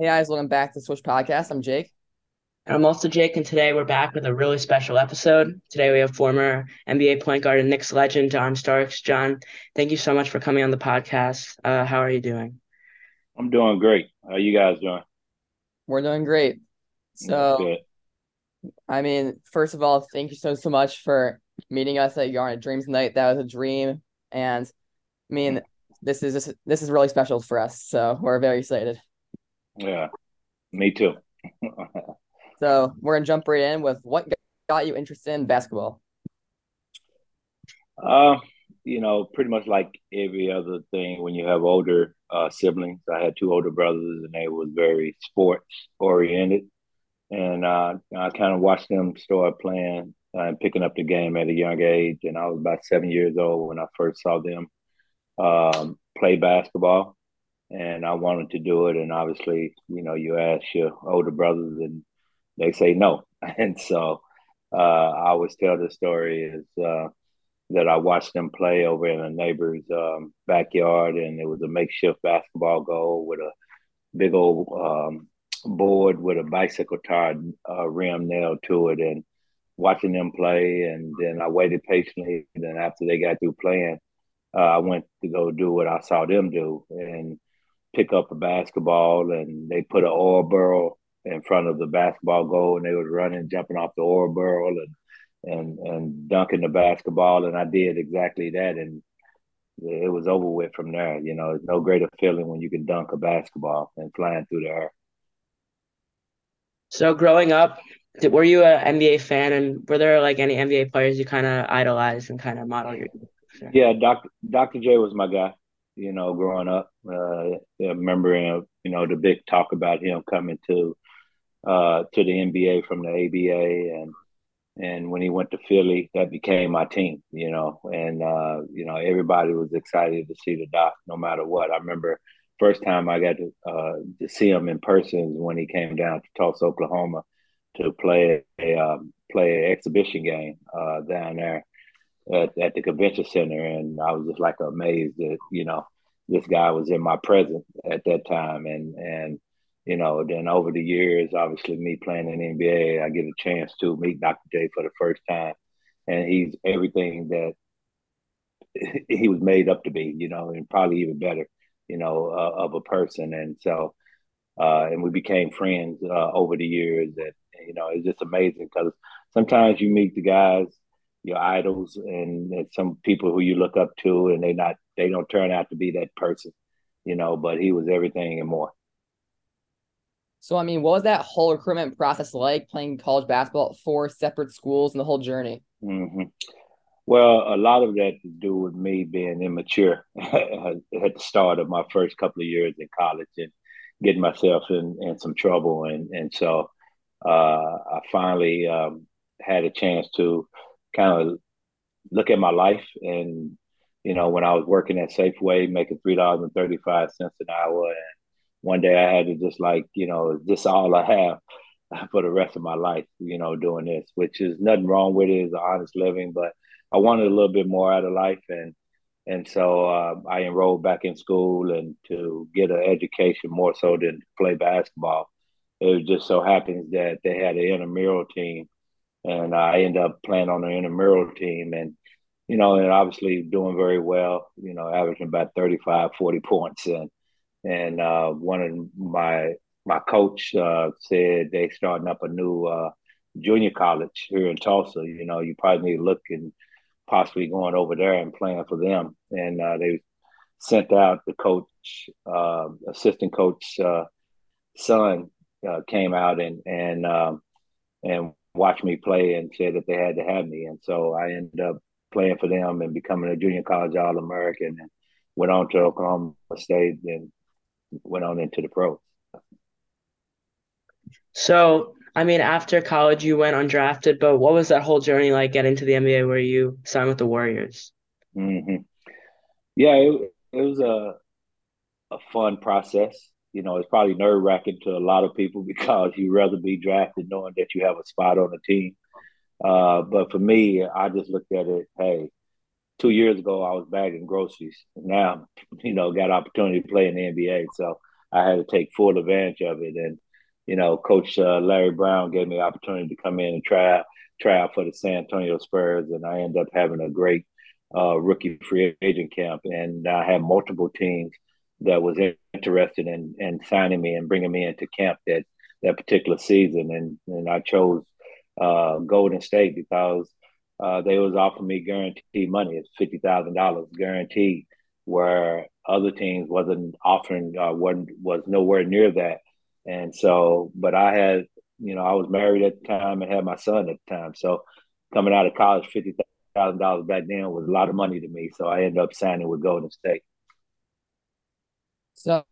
Hey guys, welcome back to Swish Podcast. I'm Jake. And I'm also Jake, and today we're back with a really special episode. Today we have former NBA point guard and Knicks legend John Starks. John, thank you so much for coming on the podcast. Uh, how are you doing? I'm doing great. How are you guys doing? We're doing great. So, I mean, first of all, thank you so so much for meeting us at Yarn Dreams Night. That was a dream, and I mean, this is this, this is really special for us. So we're very excited. Yeah, me too. so we're gonna jump right in with what got you interested in basketball. Uh, you know, pretty much like every other thing when you have older uh, siblings. I had two older brothers, and they was very sports oriented, and uh, I kind of watched them start playing and picking up the game at a young age. And I was about seven years old when I first saw them um, play basketball and I wanted to do it. And obviously, you know, you ask your older brothers, and they say no. And so uh, I always tell the story is uh, that I watched them play over in a neighbor's um, backyard, and it was a makeshift basketball goal with a big old um, board with a bicycle tire uh, rim nailed to it, and watching them play. And then I waited patiently. And then after they got through playing, uh, I went to go do what I saw them do, and pick up a basketball and they put an oil barrel in front of the basketball goal and they was running, jumping off the oil barrel and and and dunking the basketball and I did exactly that and it was over with from there. You know, it's no greater feeling when you can dunk a basketball and flying through the air. So growing up, were you an NBA fan and were there like any NBA players you kind of idolized and kind of model your? Yeah, Dr. Dr. J was my guy you know, growing up. Uh, remembering, you know, the big talk about him coming to uh, to the NBA from the ABA, and and when he went to Philly, that became my team. You know, and uh, you know, everybody was excited to see the doc, no matter what. I remember first time I got to uh, to see him in person when he came down to Tulsa, Oklahoma, to play a um, play an exhibition game uh, down there at, at the convention center, and I was just like amazed that you know this guy was in my presence at that time, and and you know then over the years, obviously me playing in the NBA, I get a chance to meet Dr. J for the first time, and he's everything that he was made up to be, you know, and probably even better, you know, uh, of a person, and so. Uh, and we became friends uh, over the years. And you know, it's just amazing because sometimes you meet the guys your idols and, and some people who you look up to and they're not they don't turn out to be that person you know but he was everything and more. So i mean what was that whole recruitment process like playing college basketball at four separate schools and the whole journey? Mm-hmm. well a lot of that to do with me being immature at the start of my first couple of years in college and getting myself in, in some trouble. And and so uh, i finally um, had a chance to kind of look at my life and you know when I was working at Safeway making three dollars and thirty five cents an hour. And one day I had to just like you know this all I have for the rest of my life you know doing this which is nothing wrong with it. Is honest living but I wanted a little bit more out of life. And and so uh, I enrolled back in school and to get an education more so than play basketball. It just so happens that they had an intramural team and I ended up playing on the intramural team. And you know and obviously doing very well you know averaging about 35 40 points. And and uh, one of my my coach uh, said they starting up a new uh, junior college here in Tulsa. You know you probably need to look and possibly going over there and playing for them. And uh, they sent out the coach uh, assistant coach uh, son came out and and um, and watched me play and said that they had to have me. And so I ended up playing for them and becoming a junior college All American and went on to Oklahoma State and went on into the pros. So, I mean, after college, you went undrafted, but what was that whole journey like getting to the NBA where you signed with the Warriors? Mm-hmm. Yeah, it, it was a a fun process you know, it's probably nerve wracking to a lot of people because you'd rather be drafted knowing that you have a spot on the team. Uh, but for me, I just looked at it. Hey, two years ago I was bagging groceries. Now, you know, got opportunity to play in the NBA. So I had to take full advantage of it. And you know, Coach uh, Larry Brown gave me the opportunity to come in and try out, try out for the San Antonio Spurs, and I ended up having a great uh, rookie free agent camp. And I had multiple teams that was interested in, in signing me and bringing me into camp that that particular season. And and I chose uh, Golden State because uh, they was offering me guaranteed money. It's fifty thousand dollars guaranteed, where other teams wasn't offering uh, wasn't was nowhere near that. And so, but I had, you know, I was married at the time and had my son at the time. So coming out of college, fifty thousand dollars back then was a lot of money to me. So I ended up signing with Golden State. So,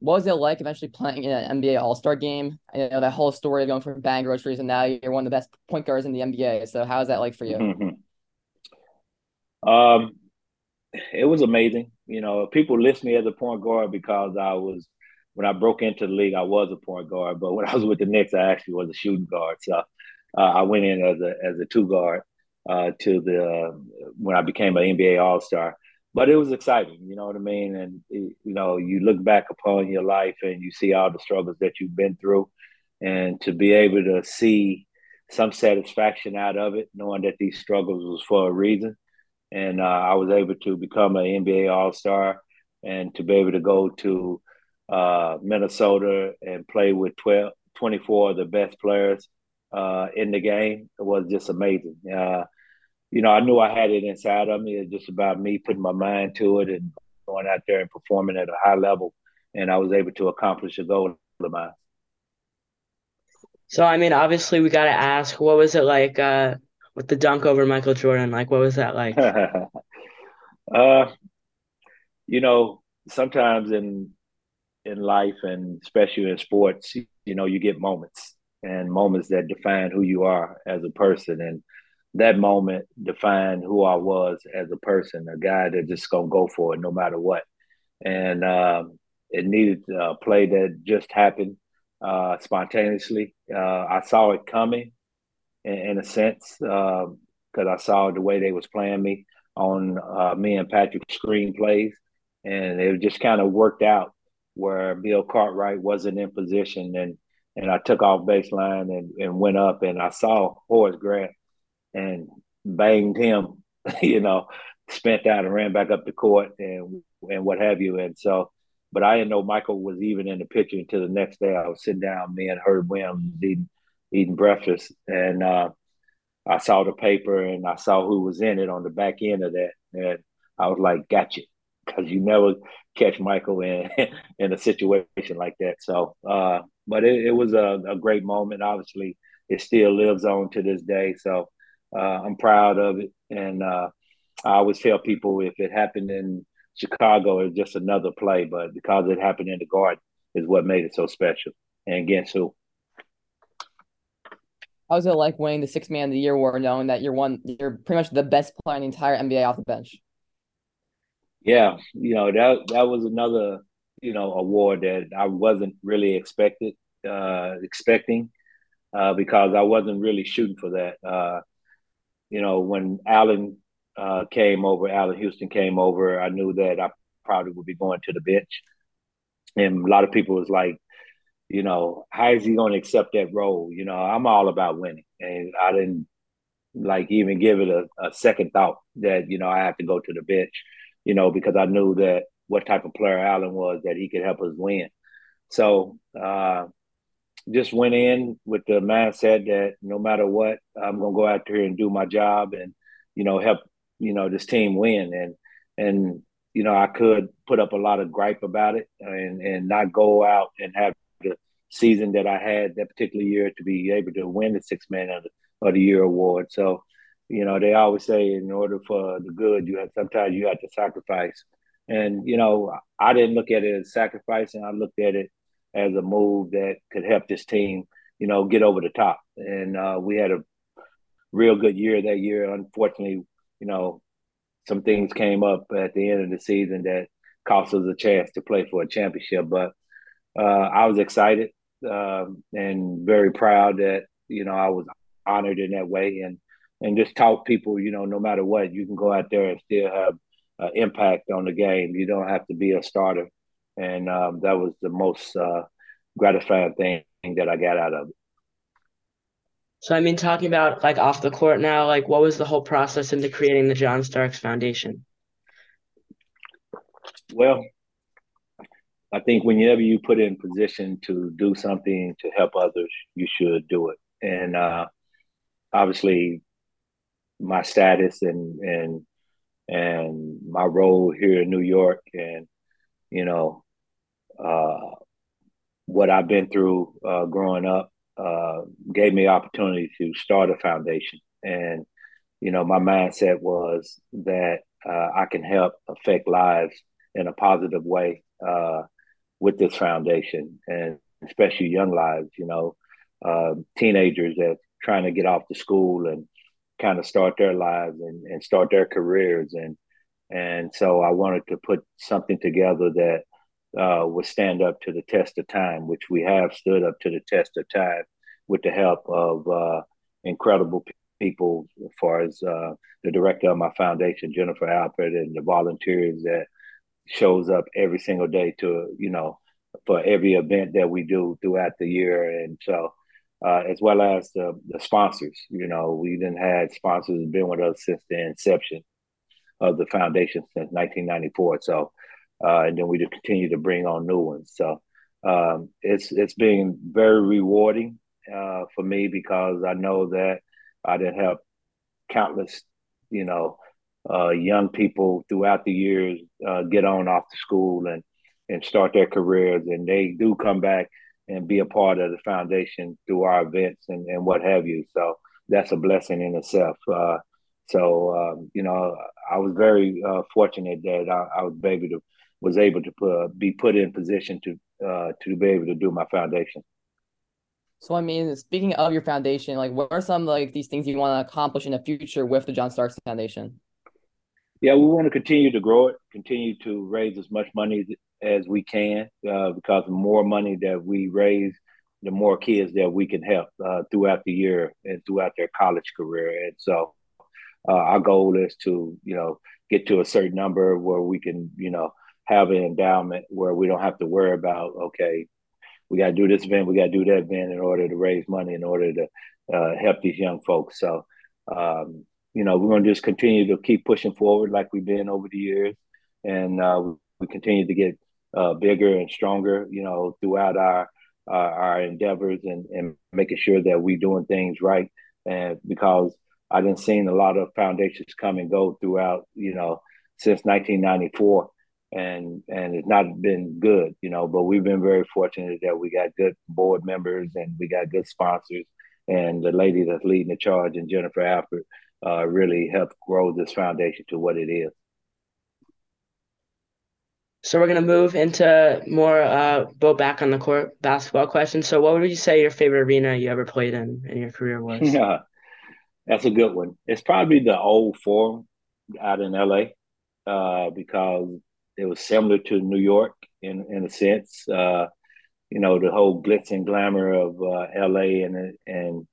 what was it like eventually playing in an NBA All Star game? You know that whole story of going from bag groceries, and now you're one of the best point guards in the NBA. So, how is that like for you? Mm-hmm. Um, it was amazing. You know, people list me as a point guard because I was when I broke into the league, I was a point guard, but when I was with the Knicks, I actually was a shooting guard. So uh, I went in as a as a two guard uh, to the uh, when I became an NBA All Star. But it was exciting, you know what I mean. And you know, you look back upon your life and you see all the struggles that you've been through, and to be able to see some satisfaction out of it, knowing that these struggles was for a reason. And uh, I was able to become an NBA All Star and to be able to go to uh, Minnesota and play with 12, 24 of the best players uh, in the game was just amazing. Uh, you know, I knew I had it inside of me. It's just about me putting my mind to it and going out there and performing at a high level. And I was able to accomplish a goal of mine. So, I mean, obviously, we got to ask, what was it like uh, with the dunk over Michael Jordan? Like, what was that like? uh, you know, sometimes in in life and especially in sports, you know, you get moments and moments that define who you are as a person. And that moment defined who I was as a person, a guy that just gonna go for it no matter what. And um, it needed a play that just happened uh, spontaneously. Uh, I saw it coming in, in a sense because uh, I saw the way they was playing me on uh, me and Patrick's screenplays, and it just kind of worked out where Bill Cartwright wasn't in position and and I took off baseline and, and went up and I saw Horace Grant and banged him, you know, spent out and ran back up the court and and what have you. And so but I didn't know Michael was even in the picture until the next day. I was sitting down, me and Herb Williams eating eating breakfast and uh, I saw the paper and I saw who was in it on the back end of that. And I was like, gotcha because you never catch Michael in in a situation like that. So, uh, but it, it was a, a, great moment. Obviously, it still lives on to this day. So I'm proud of it, and uh, I always tell people if it happened in Chicago, it's just another play, but because it happened in the Garden, is what made it so special. And against who? How was it like winning the Six Man of the Year award, knowing that you're one, you're pretty much the best player in the entire NBA off the bench? yeah, you know that that was another you know award that I wasn't really expected uh, expecting uh, because I wasn't really shooting for that. Uh, you know, when Allan uh, came over, Allan Houston came over, I knew that I probably would be going to the bench, and a lot of people was like, you know, how is he going to accept that role? You know, I'm all about winning, and I didn't like even give it a, a second thought that you know I have to go to the bench you know, because I knew that what type of player Allan was that he could help us win. So uh, just went in with the mindset that no matter what, I'm gonna go out there and do my job and you know help you know this team win and and you know I could put up a lot of gripe about it and and not go out and have the season that I had that particular year to be able to win the six man of the, of the year award. So you know, they always say in order for the good, you have sometimes you have to sacrifice. And you know, I didn't look at it as sacrificing. I looked at it as a move that could help this team, you know, get over the top. And uh, we had a real good year that year. Unfortunately, you know, some things came up at the end of the season that cost us a chance to play for a championship. But uh, I was excited um, and very proud that you know I was honored in that way. And and just taught people, you know, no matter what, you can go out there and still have uh, impact on the game. You don't have to be a starter and um, that was the most uh, gratifying thing that I got out of it. So I mean, talking about like off the court now, like what was the whole process into creating the John Starks Foundation? Well, I think whenever you put in position to do something to help others, you should do it. And uh, obviously, my status and and and my role here in New York, and you know, uh, what I've been through uh, growing up, uh, gave me opportunity to start a foundation. And you know, my mindset was that uh, I can help affect lives in a positive way uh, with this foundation, and especially young lives. You know, teenagers that trying to get off to school and kind of start their lives and, and start their careers and and so I wanted to put something together that uh, would stand up to the test of time, which we have stood up to the test of time with the help of uh, incredible people, as far as uh, the director of my foundation, Jennifer Alpert, and the volunteers that shows up every single day to you know for every event that we do throughout the year, and so. Uh, as well as the, the sponsors, you know, we didn't had sponsors been with us since the inception of the foundation since 1994. So, uh, and then we just continue to bring on new ones. So, um, it's it's been very rewarding uh, for me because I know that I did help countless, you know, uh, young people throughout the years uh, get on off the school and and start their careers, and they do come back and be a part of the foundation through our events and, and what have you. So that's a blessing in itself. Uh, so um, you know, I was very uh, fortunate that I, I, was able to was able to put, be put in position to uh, to be able to do my foundation. So I mean, speaking of your foundation, like what are some like these things you want to accomplish in the future with the John Starks Foundation? Yeah, we want to continue to grow it, continue to raise as much money as we can, uh, because the more money that we raise, the more kids that we can help uh, throughout the year and throughout their college career. And so, uh, our goal is to, you know, get to a certain number where we can, you know, have an endowment where we don't have to worry about, okay, we got to do this event, we got to do that event in order to raise money, in order to uh, help these young folks. So, um, you know, we're going to just continue to keep pushing forward like we've been over the years, and uh, we continue to get uh, bigger and stronger, you know, throughout our our endeavors and, and making sure that we're doing things right. And because I didn't seen a lot of foundations come and go throughout, you know, since 1994 and and it's not been good, you know. But we've been very fortunate that we got good board members and we got good sponsors, and the lady that's leading the charge and Jennifer Alford uh, really helped grow this foundation to what it is. So we're gonna move into more uh, go back on the court basketball questions. So what would you say your favorite arena you ever played in in your career was? Yeah, that's a good one. It's probably the old Forum out in LA uh, because it was similar to New York in in a sense. Uh, you know, the whole glitz and glamour of uh, LA and and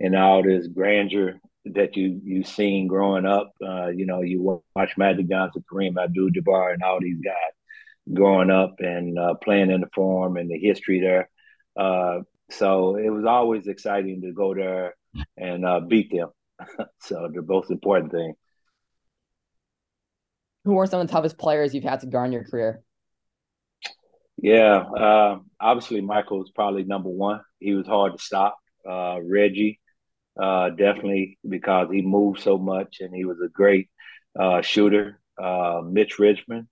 and all this grandeur that you you seen growing up. Uh, you know, you watch Magic Johnson, Kareem Abdul-Jabbar, and all these guys growing up and uh, playing in the Forum and the history there. Uh, so it was always exciting to go there and uh, beat them. so the most important thing who are some of the toughest players you've had to guard in your career? Yeah, uh, obviously Michael was probably number one. He was hard to stop. Uh, Reggie, uh, definitely because he moved so much and he was a great uh, shooter. Uh, Mitch Richmond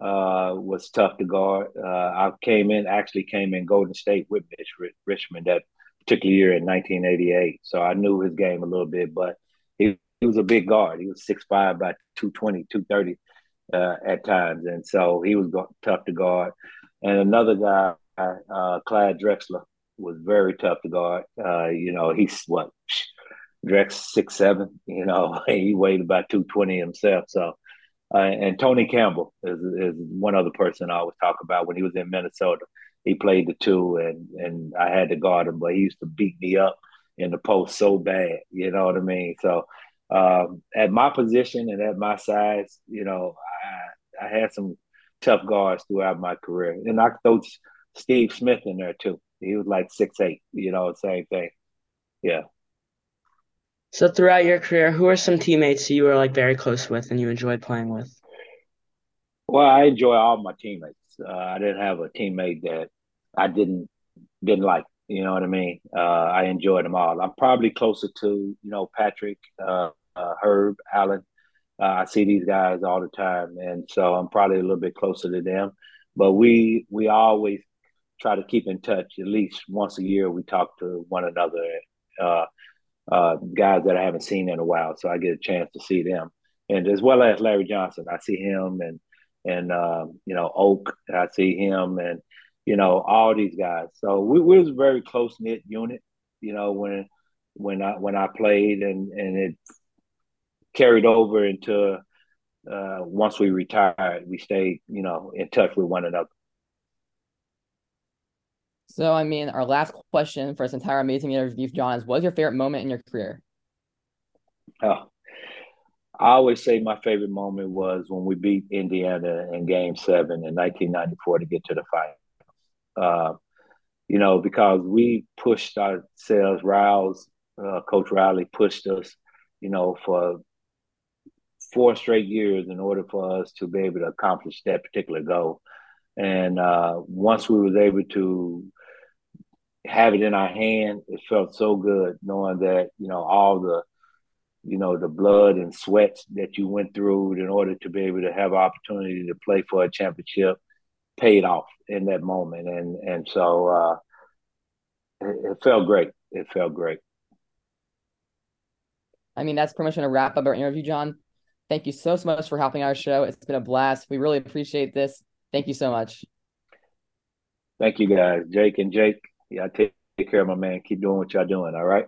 uh, was tough to guard. I came in, actually came in Golden State with Mitch Richmond that particular year in 1988, so I knew his game a little bit. But he, he was a big guard. He was 6'5", by 220, 230 uh, at times, and so he was tough to guard. And another guy, uh, Clyde Drexler, was very tough to guard. Uh, you know, he's what Drex six seven. You know, he weighed about two twenty himself. So, uh, and Tony Campbell is, is one other person I always talk about when he was in Minnesota. He played the two, and and I had to guard him, but he used to beat me up in the post so bad. You know what I mean? So um, at my position and at my size, you know, I, I had some tough guards throughout my career, and I throw Steve Smith in there too. He was like six eight, you know, same thing. Yeah. So throughout your career, who are some teammates you were like very close with and you enjoyed playing with? Well, I enjoy all my teammates. Uh, I didn't have a teammate that I didn't didn't like. You know what I mean? Uh, I enjoyed them all. I'm probably closer to you know Patrick, uh, uh Herb, Allan. Uh, I see these guys all the time, and so I'm probably a little bit closer to them. But we we always try to keep in touch. At least once a year, we talk to one another. Uh, uh, guys that I haven't seen in a while, so I get a chance to see them, and as well as Larry Johnson, I see him and and um, you know Oak, I see him, and you know all these guys. So we, we was a very close knit unit. You know when when I when I played, and and it carried over into uh, once we retired, we stayed you know in touch with one another. So, I mean, our last question for this entire amazing interview, John, is what's your favorite moment in your career? Oh, I always say my favorite moment was when we beat Indiana in Game Seven in 1994 to get to the final. Uh, you know, because we pushed ourselves. Riles, uh, Coach Riley pushed us. You know, for four straight years in order for us to be able to accomplish that particular goal. And uh, once we was able to have it in our hand, it felt so good knowing that you know all the you know the blood and sweat that you went through in order to be able to have opportunity to play for a championship paid off in that moment. And and so uh, it, it felt great. It felt great. I mean that's pretty much going to wrap up our interview john thank you so, so much for helping our show. It's been a blast. We really appreciate this. Thank you so much. Thank you guys. Jake and jake yeah take, take care of my man. Keep doing what y'all doing all right